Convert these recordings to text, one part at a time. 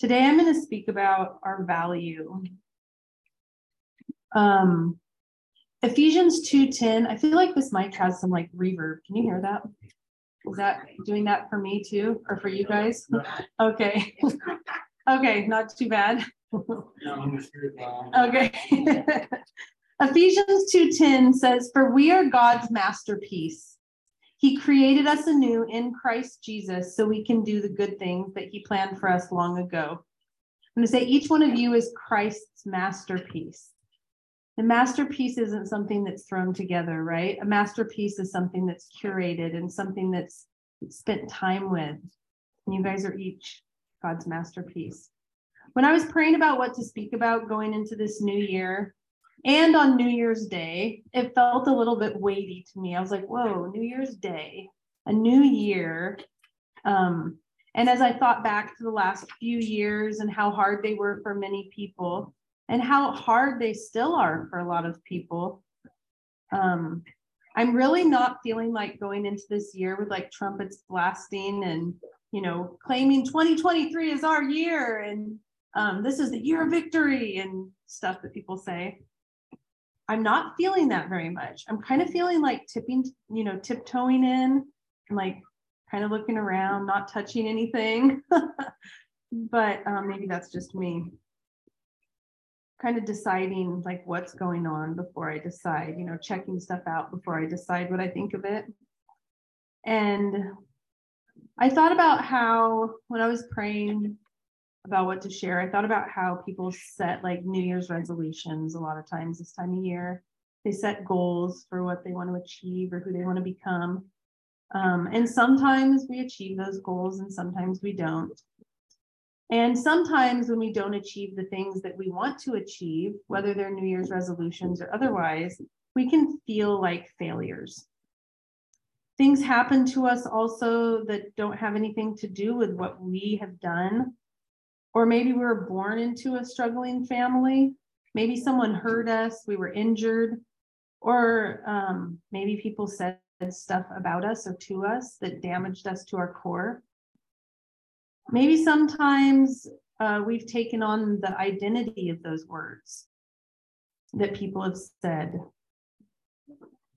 Today I'm going to speak about our value. Um, Ephesians 2:10. I feel like this mic has some like reverb. Can you hear that? Is that doing that for me too, or for you guys? Okay. okay, not too bad. okay. Ephesians 2:10 says, "For we are God's masterpiece. He created us anew in Christ Jesus so we can do the good things that he planned for us long ago." I'm going to say each one of you is Christ's masterpiece. The masterpiece isn't something that's thrown together, right? A masterpiece is something that's curated and something that's spent time with. And you guys are each God's masterpiece. When I was praying about what to speak about going into this new year, and on New Year's Day, it felt a little bit weighty to me. I was like, whoa, New Year's Day, a new year. Um, and as I thought back to the last few years and how hard they were for many people, and how hard they still are for a lot of people, um, I'm really not feeling like going into this year with like trumpets blasting and, you know, claiming 2023 is our year and um, this is the year of victory and stuff that people say. I'm not feeling that very much. I'm kind of feeling like tipping, you know, tiptoeing in and like kind of looking around, not touching anything. but um, maybe that's just me. Kind of deciding like what's going on before I decide, you know, checking stuff out before I decide what I think of it. And I thought about how when I was praying about what to share. I thought about how people set like New Year's resolutions a lot of times this time of year. They set goals for what they want to achieve or who they want to become. Um, and sometimes we achieve those goals and sometimes we don't. And sometimes when we don't achieve the things that we want to achieve, whether they're New Year's resolutions or otherwise, we can feel like failures. Things happen to us also that don't have anything to do with what we have done or maybe we were born into a struggling family. Maybe someone hurt us, we were injured, or um, maybe people said stuff about us or to us that damaged us to our core. Maybe sometimes uh, we've taken on the identity of those words that people have said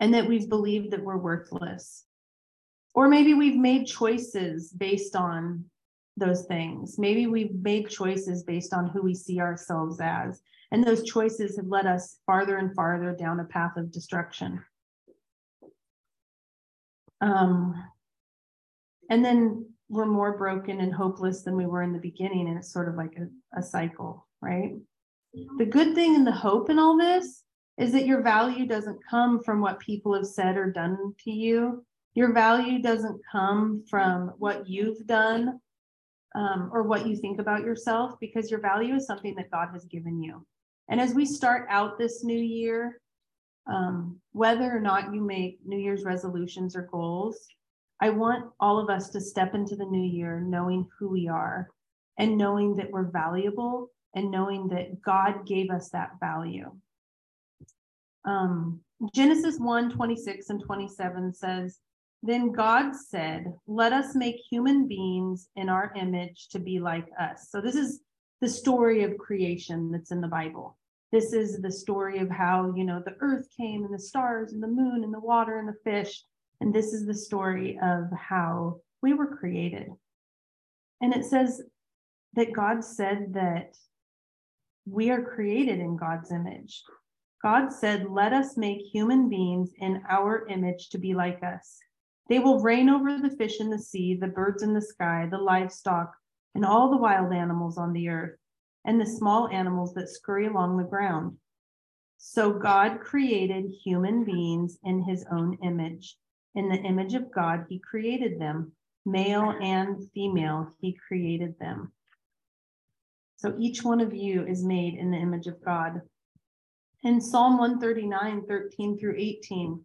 and that we've believed that we're worthless. Or maybe we've made choices based on those things. Maybe we've made choices based on who we see ourselves as, and those choices have led us farther and farther down a path of destruction. Um, and then we're more broken and hopeless than we were in the beginning, and it's sort of like a, a cycle, right? The good thing and the hope in all this is that your value doesn't come from what people have said or done to you. Your value doesn't come from what you've done um, or what you think about yourself because your value is something that God has given you. And as we start out this new year, um, whether or not you make New Year's resolutions or goals, I want all of us to step into the new year knowing who we are and knowing that we're valuable and knowing that God gave us that value. Um, Genesis 1 26 and 27 says, then God said, Let us make human beings in our image to be like us. So, this is the story of creation that's in the Bible. This is the story of how, you know, the earth came and the stars and the moon and the water and the fish. And this is the story of how we were created. And it says that God said that we are created in God's image. God said, Let us make human beings in our image to be like us. They will reign over the fish in the sea, the birds in the sky, the livestock, and all the wild animals on the earth, and the small animals that scurry along the ground. So God created human beings in his own image. In the image of God, he created them. Male and female, he created them. So each one of you is made in the image of God. In Psalm 139, 13 through 18,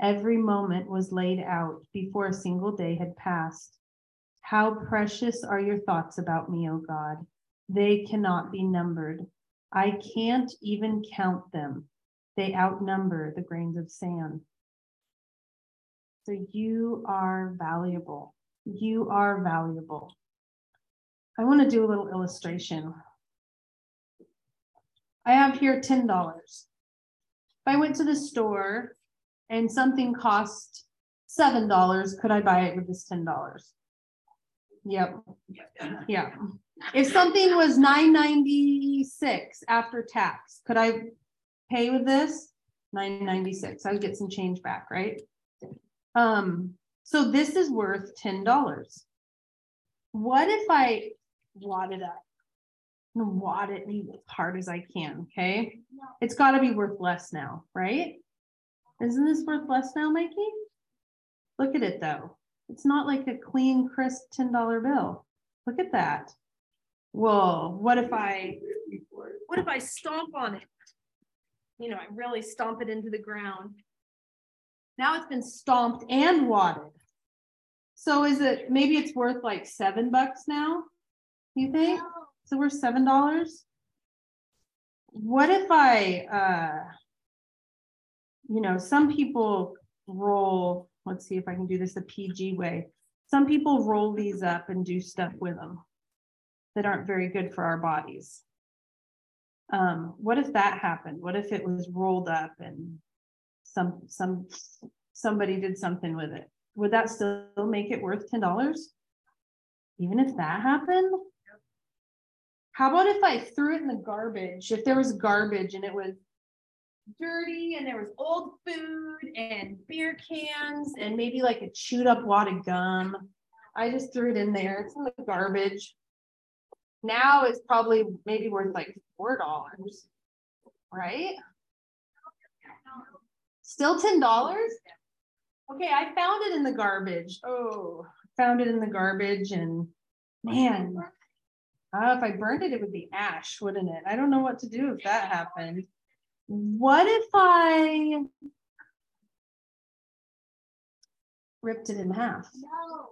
Every moment was laid out before a single day had passed. How precious are your thoughts about me, O God. They cannot be numbered. I can't even count them. They outnumber the grains of sand. So you are valuable. You are valuable. I want to do a little illustration. I have here $10. If I went to the store and something cost $7, could I buy it with this $10? Yep. Yeah. If something was 996 after tax, could I pay with this? 996. I would get some change back, right? Um, so this is worth $10. What if I wad it up? And wad it as hard as I can, okay? It's got to be worth less now, right? Isn't this worth less now, Mikey? Look at it though. It's not like a clean, crisp $10 bill. Look at that. Whoa, what if I, what if I stomp on it? You know, I really stomp it into the ground. Now it's been stomped and wadded. So is it, maybe it's worth like seven bucks now? You think? So we're seven dollars? What if I, uh, you know, some people roll let's see if I can do this the PG way. Some people roll these up and do stuff with them that aren't very good for our bodies. Um, what if that happened? What if it was rolled up and some some somebody did something with it? Would that still make it worth ten dollars? Even if that happened? How about if I threw it in the garbage? If there was garbage and it was dirty and there was old food and beer cans and maybe like a chewed up wad of gum. I just threw it in there. It's in the garbage. Now it's probably maybe worth like four dollars, right? Still ten dollars? Okay, I found it in the garbage. Oh, found it in the garbage and man, uh, if I burned it, it would be ash, wouldn't it? I don't know what to do if that happened. What if I ripped it in half? No.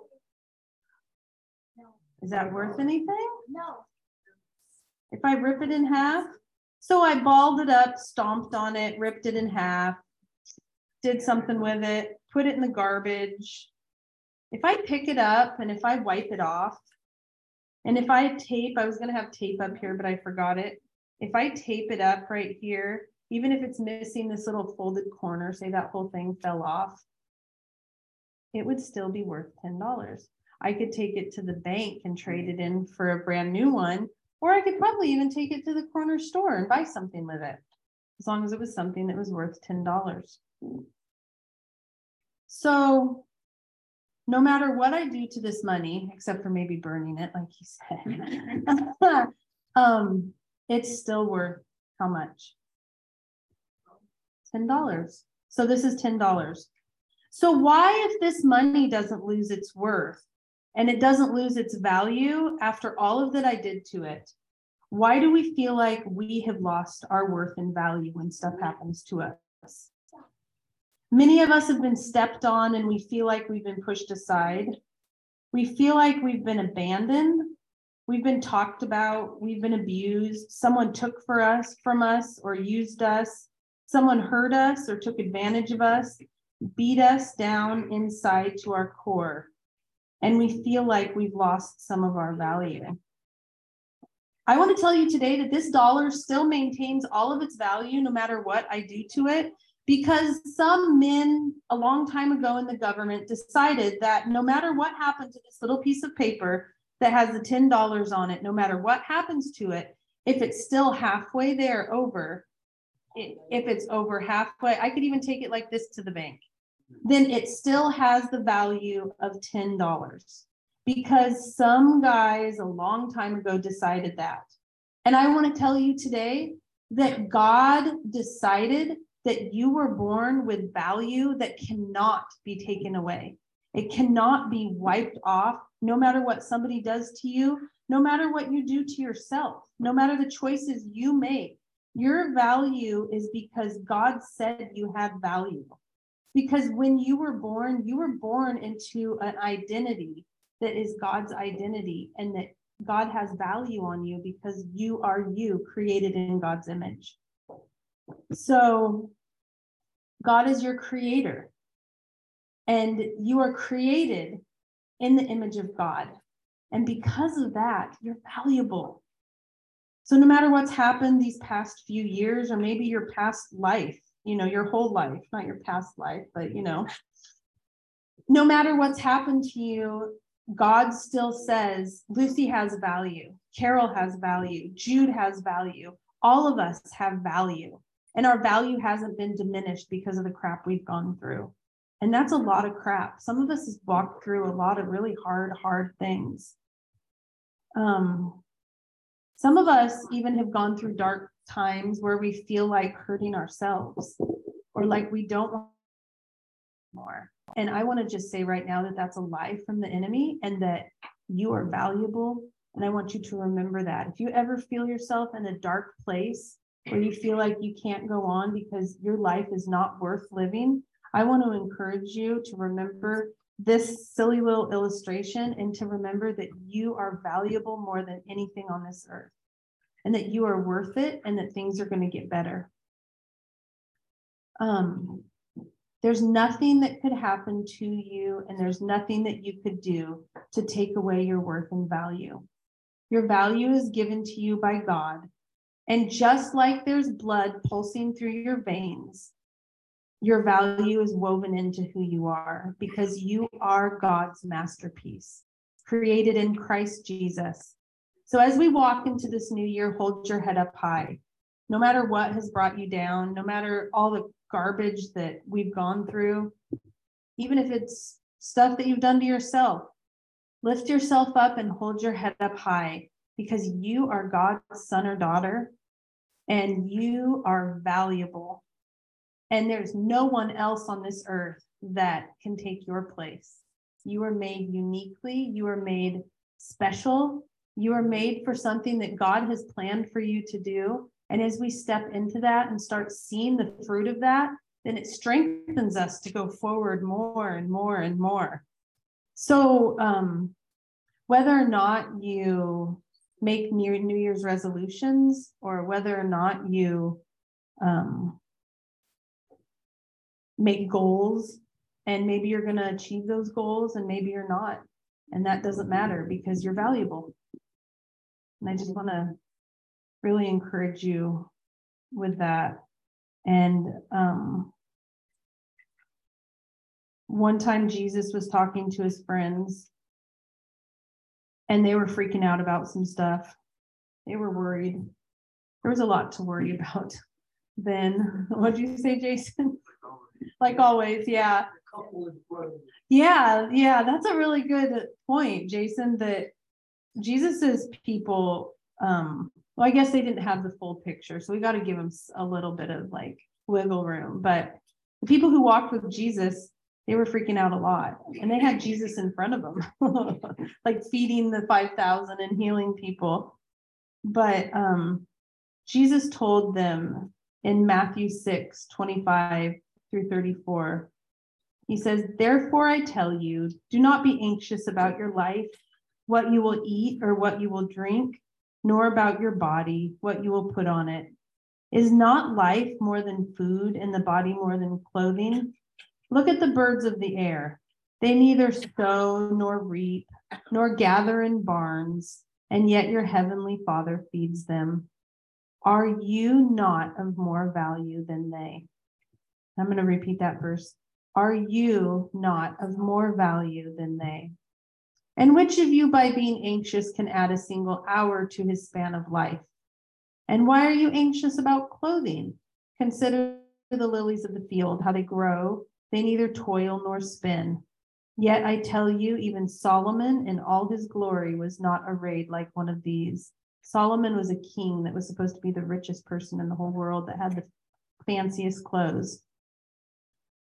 No. Is that worth anything? No. If I rip it in half? So I balled it up, stomped on it, ripped it in half, did something with it, put it in the garbage. If I pick it up and if I wipe it off, and if I tape, I was going to have tape up here, but I forgot it. If I tape it up right here even if it's missing this little folded corner, say that whole thing fell off, it would still be worth $10. I could take it to the bank and trade it in for a brand new one, or I could probably even take it to the corner store and buy something with it, as long as it was something that was worth $10. So no matter what I do to this money, except for maybe burning it, like he said, um, it's still worth how much? $10. So this is $10. So why, if this money doesn't lose its worth and it doesn't lose its value after all of that I did to it, why do we feel like we have lost our worth and value when stuff happens to us? Many of us have been stepped on and we feel like we've been pushed aside. We feel like we've been abandoned. We've been talked about. We've been abused. Someone took for us from us or used us someone hurt us or took advantage of us, beat us down inside to our core, and we feel like we've lost some of our value. I want to tell you today that this dollar still maintains all of its value no matter what I do to it, because some men a long time ago in the government decided that no matter what happened to this little piece of paper that has the $10 on it, no matter what happens to it, if it's still halfway there over, if it's over halfway, I could even take it like this to the bank, then it still has the value of $10 because some guys a long time ago decided that. And I want to tell you today that God decided that you were born with value that cannot be taken away. It cannot be wiped off no matter what somebody does to you, no matter what you do to yourself, no matter the choices you make, your value is because God said you have value. Because when you were born, you were born into an identity that is God's identity and that God has value on you because you are you created in God's image. So God is your creator and you are created in the image of God. And because of that, you're valuable. So no matter what's happened these past few years, or maybe your past life, you know, your whole life, not your past life, but you know, no matter what's happened to you, God still says Lucy has value, Carol has value, Jude has value, all of us have value. And our value hasn't been diminished because of the crap we've gone through. And that's a lot of crap. Some of us has walked through a lot of really hard, hard things. Um, some of us even have gone through dark times where we feel like hurting ourselves or like we don't want more. And I want to just say right now that that's a lie from the enemy and that you are valuable. And I want you to remember that. If you ever feel yourself in a dark place where you feel like you can't go on because your life is not worth living, I want to encourage you to remember this silly little illustration and to remember that you are valuable more than anything on this earth and that you are worth it and that things are going to get better. Um, there's nothing that could happen to you, and there's nothing that you could do to take away your worth and value. Your value is given to you by God. And just like there's blood pulsing through your veins, your value is woven into who you are because you are God's masterpiece, created in Christ Jesus. So as we walk into this new year, hold your head up high. No matter what has brought you down, no matter all the garbage that we've gone through, even if it's stuff that you've done to yourself, lift yourself up and hold your head up high because you are God's son or daughter and you are valuable and there's no one else on this earth that can take your place. You are made uniquely, you are made special, you are made for something that God has planned for you to do. And as we step into that and start seeing the fruit of that, then it strengthens us to go forward more and more and more. So, um, whether or not you make New, Year's resolutions or whether or not you um, make goals and maybe you're going to achieve those goals and maybe you're not. And that doesn't matter because you're valuable. And i just want to really encourage you with that. And um, one time jesus was talking to his friends and they were freaking out about some stuff. They were worried. There was a lot to worry about then. What did you say jason like always. Yeah. Yeah, yeah, that's a really good point, Jason. That Jesus's people, um, well, I guess they didn't have the full picture, so we got to give them a little bit of like wiggle room. But the people who walked with Jesus, they were freaking out a lot, and they had Jesus in front of them, like feeding the five thousand and healing people. But um, Jesus told them in Matthew 6, 25 through 34. He says, Therefore I tell you, do not be anxious about your life, what you will eat or what you will drink, nor about your body, what you will put on it. Is not life more than food and the body more than clothing? Look at the birds of the air. They neither sow nor reap, nor gather in barns, and yet your heavenly Father feeds them. Are you not of more value than they? I'm going to repeat that verse. Are you not of more value than they? And which of you, by being anxious, can add a single hour to his span of life? And why are you anxious about clothing? Consider the lilies of the field, how they grow. They neither toil nor spin. Yet I tell you, even Solomon in all his glory was not arrayed like one of these. Solomon was a king that was supposed to be the richest person in the whole world that had the fanciest clothes.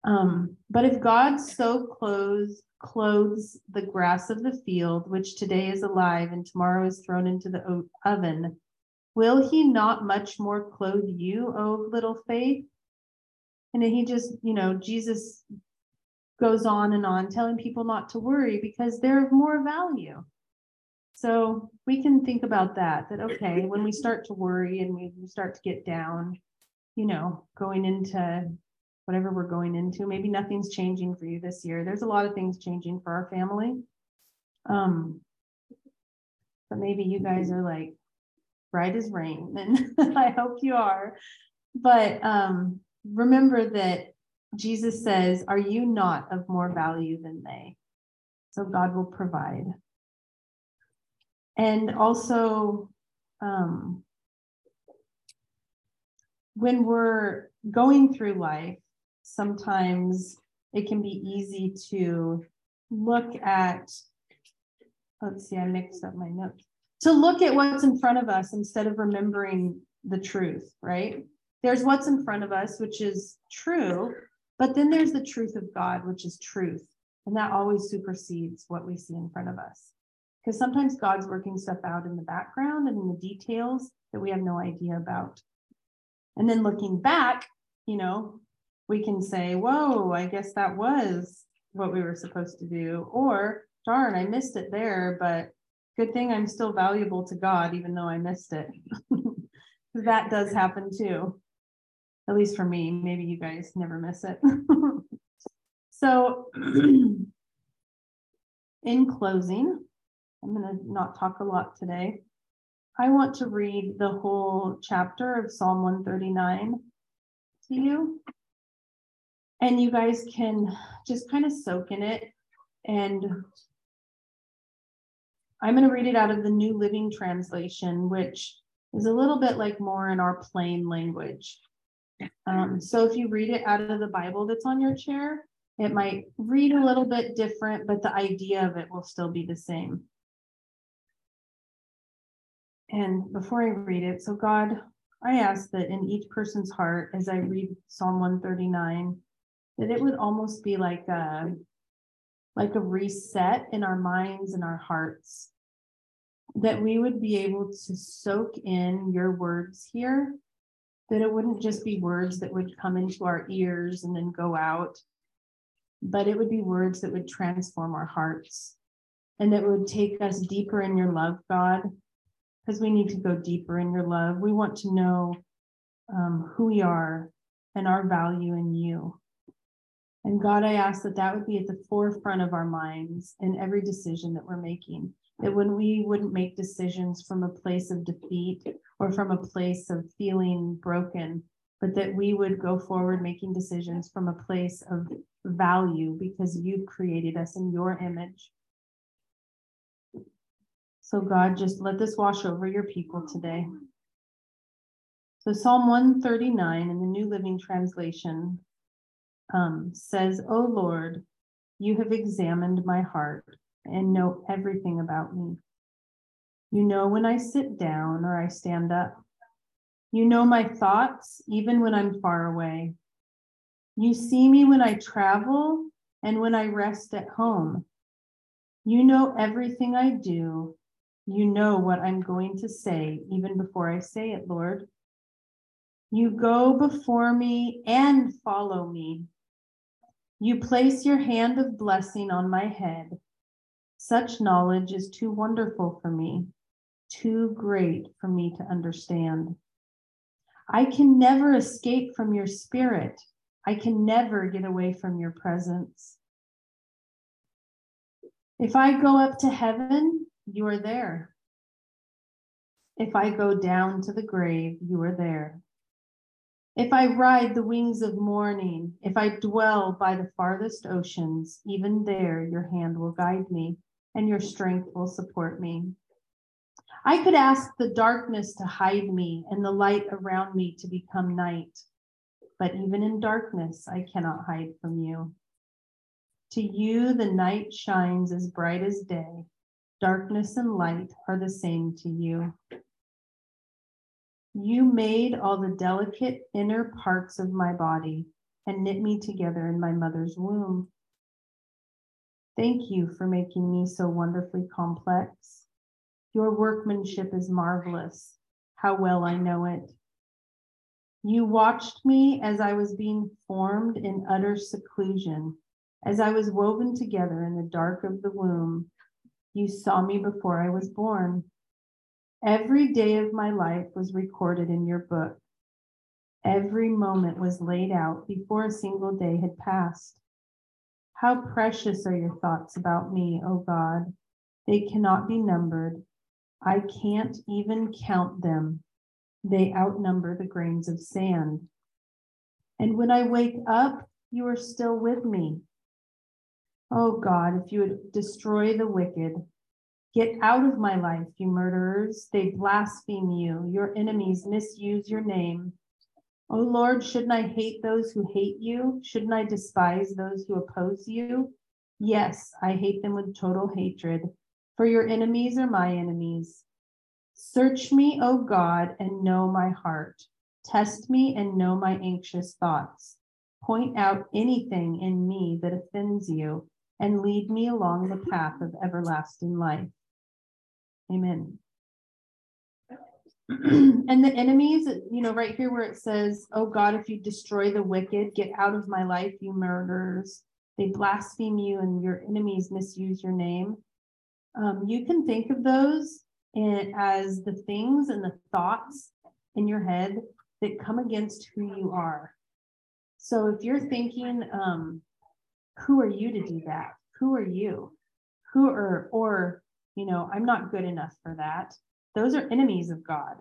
Um, but if God so clothes clothes the grass of the field, which today is alive and tomorrow is thrown into the oven, will he not much more clothe you, O little faith? And then he just, you know, Jesus goes on and on telling people not to worry because they're of more value. So we can think about that, that, okay, when we start to worry and we start to get down, you know, going into whatever we're going into, maybe nothing's changing for you this year. There's a lot of things changing for our family. Um, but maybe you guys are like bright as rain, and I hope you are. But um, remember that Jesus says, Are you not of more value than they? So God will provide. And also, um, when we're going through life, sometimes it can be easy to look at, let's see, I mixed up my notes, to look at what's in front of us instead of remembering the truth, right? There's what's in front of us, which is true, but then there's the truth of God, which is truth. And that always supersedes what we see in front of us. Because sometimes God's working stuff out in the background and in the details that we have no idea about. And then looking back, you know, we can say, whoa, I guess that was what we were supposed to do. Or, darn, I missed it there, but good thing I'm still valuable to God, even though I missed it. that does happen too at least for me. Maybe you guys never miss it. so, in closing, I'm going to not talk a lot today. I want to read the whole chapter of Psalm 139 to you. And you guys can just kind of soak in it. And I'm going to read it out of the New Living Translation, which is a little bit like more in our plain language. Um, so if you read it out of the Bible that's on your chair, it might read a little bit different, but the idea of it will still be the same. And before I read it, so God, I ask that in each person's heart, as I read Psalm 139, that it would almost be like a like a reset in our minds and our hearts. That we would be able to soak in your words here. That it wouldn't just be words that would come into our ears and then go out, but it would be words that would transform our hearts. And that would take us deeper in your love, God, because we need to go deeper in your love. We want to know um, who we are and our value in you. And God, I ask that that would be at the forefront of our minds in every decision that we're making. That when we wouldn't make decisions from a place of defeat or from a place of feeling broken, but that we would go forward making decisions from a place of value because you've created us in your image. So, God, just let this wash over your people today. So, Psalm 139 in the New Living Translation um, says, O Lord, you have examined my heart and know everything about me. You know when I sit down or I stand up. You know my thoughts even when I'm far away. You see me when I travel and when I rest at home. You know everything I do. You know what I'm going to say even before I say it, Lord. You go before me and follow me. You place your hand of blessing on my head. Such knowledge is too wonderful for me too great for me to understand. I can never escape from your spirit. I can never get away from your presence. If I go up to heaven, you are there. If I go down to the grave, you are there. If I ride the wings of morning, if I dwell by the farthest oceans, even there your hand will guide me and your strength will support me. I could ask the darkness to hide me and the light around me to become night. But even in darkness, I cannot hide from you. To you, the night shines as bright as day. Darkness and light are the same to you. You made all the delicate inner parts of my body and knit me together in my mother's womb. Thank you for making me so wonderfully complex. Your workmanship is marvelous. How well I know it. You watched me as I was being formed in utter seclusion, as I was woven together in the dark of the womb. You saw me before I was born. Every day of my life was recorded in your book. Every moment was laid out before a single day had passed. How precious are your thoughts about me, O God. They cannot be numbered. I can't even count them. They outnumber the grains of sand. And when I wake up, you are still with me. Oh God, if you would destroy the wicked, get out of my life, you murderers. They blaspheme you. Your enemies misuse your name. Oh Lord, shouldn't I hate those who hate you? Shouldn't I despise those who oppose you? Yes, I hate them with total hatred, for your enemies are my enemies. Search me, O God, and know my heart. Test me and know my anxious thoughts. Point out anything in me that offends you, and lead me along the path of everlasting life. Amen. and the enemies, you know, right here where it says, Oh God, if you destroy the wicked, get out of my life, you murderers. They blaspheme you and your enemies misuse your name. Um, you can think of those in, as the things and the thoughts in your head that come against who you are. So if you're thinking, um, who are you to do that? Who are you? Who are, or, you know, I'm not good enough for that those are enemies of God.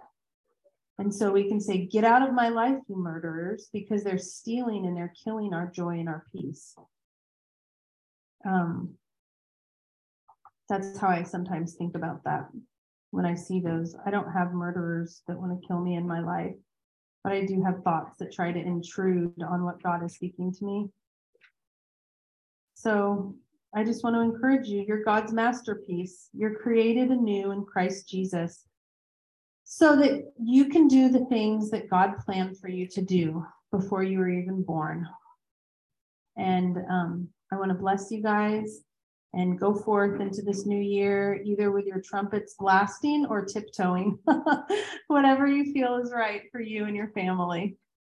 And so we can say, Get out of my life, you murderers, because they're stealing and they're killing our joy and our peace. Um, that's how I sometimes think about that when I see those. I don't have murderers that want to kill me in my life, but I do have thoughts that try to intrude on what God is speaking to me. So I just want to encourage you. You're God's masterpiece. You're created anew in Christ Jesus so that you can do the things that God planned for you to do before you were even born. And um, I want to bless you guys and go forth into this new year, either with your trumpets blasting or tiptoeing, whatever you feel is right for you and your family.